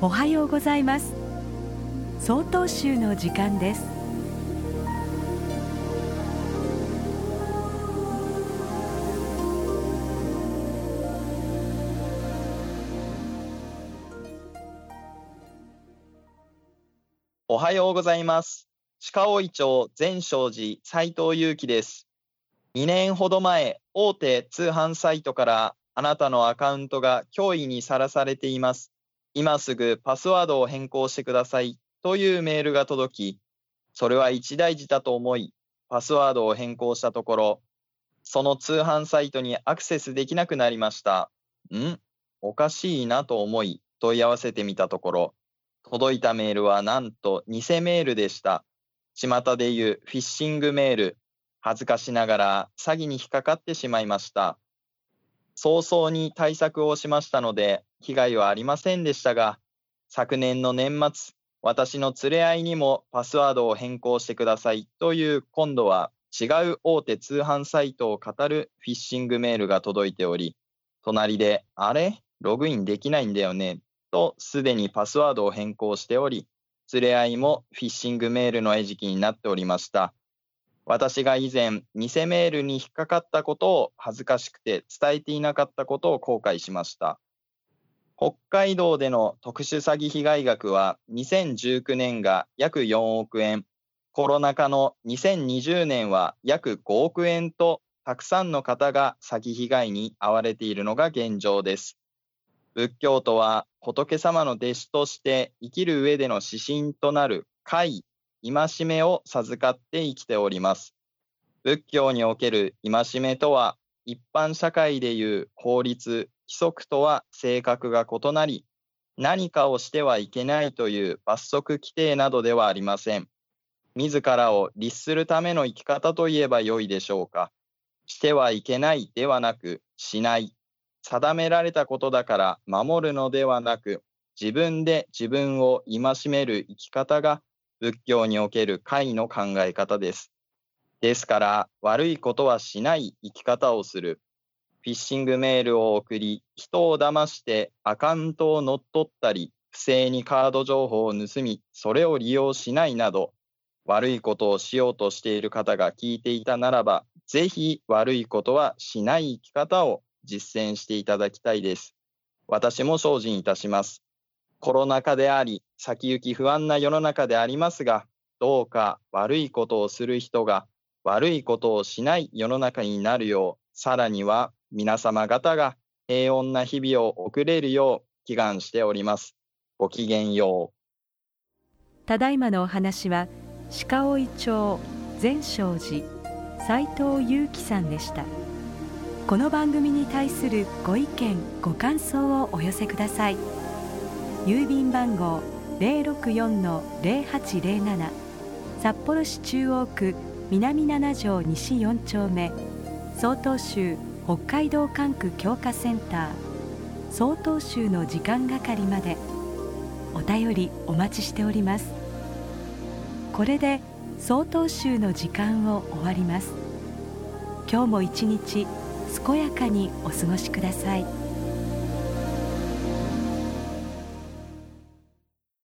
おはようございます。総統集の時間です。おはようございます。鹿追町全正寺斉藤祐樹です。2年ほど前大手通販サイトからあなたのアカウントが脅威にさらされています。今すぐパスワードを変更してくださいというメールが届き、それは一大事だと思い、パスワードを変更したところ、その通販サイトにアクセスできなくなりました。ん？おかしいなと思い問い合わせてみたところ、届いたメールはなんと偽メールでした。巷でいうフィッシングメール。恥ずかしながら詐欺に引っかかってしまいました。早々に対策をしましたので、被害はありませんでしたが、昨年の年末、私の連れ合いにもパスワードを変更してくださいという今度は違う大手通販サイトを語るフィッシングメールが届いており、隣で、あれ？ログインできないんだよねとすでにパスワードを変更しており、連れ合いもフィッシングメールの餌食になっておりました。私が以前、偽メールに引っかかったことを恥ずかしくて伝えていなかったことを後悔しました。北海道での特殊詐欺被害額は2019年が約4億円、コロナ禍の2020年は約5億円と、たくさんの方が詐欺被害に遭われているのが現状です。仏教とは仏様の弟子として生きる上での指針となる戒戒めを授かって生きております。仏教における戒めとは、一般社会でいう法律、規則とは性格が異なり、何かをしてはいけないという罰則規定などではありません。自らを律するための生き方といえばよいでしょうか。してはいけないではなく、しない。定められたことだから守るのではなく、自分で自分を戒める生き方が仏教における解の考え方です。ですから、悪いことはしない生き方をする。フィッシングメールを送り、人を騙してアカウントを乗っ取ったり、不正にカード情報を盗み、それを利用しないなど、悪いことをしようとしている方が聞いていたならば、ぜひ悪いことはしない生き方を実践していただきたいです。私も精進いたします。コロナ禍であり、先行き不安な世の中でありますが、どうか悪いことをする人が悪いことをしない世の中になるよう、さらには皆様方が平穏な日々を送れるよう祈願しております。ごきげんよう。ただいまのお話は、鹿追町全正寺斉藤祐樹さんでした。この番組に対するご意見、ご感想をお寄せください。郵便番号064-0807札幌市中央区南7条西4丁目曹洞州北海道管区強化センター曹洞宗の時間係までお便りお待ちしております。これで曹洞宗の時間を終わります。今日も一日健やかにお過ごしください。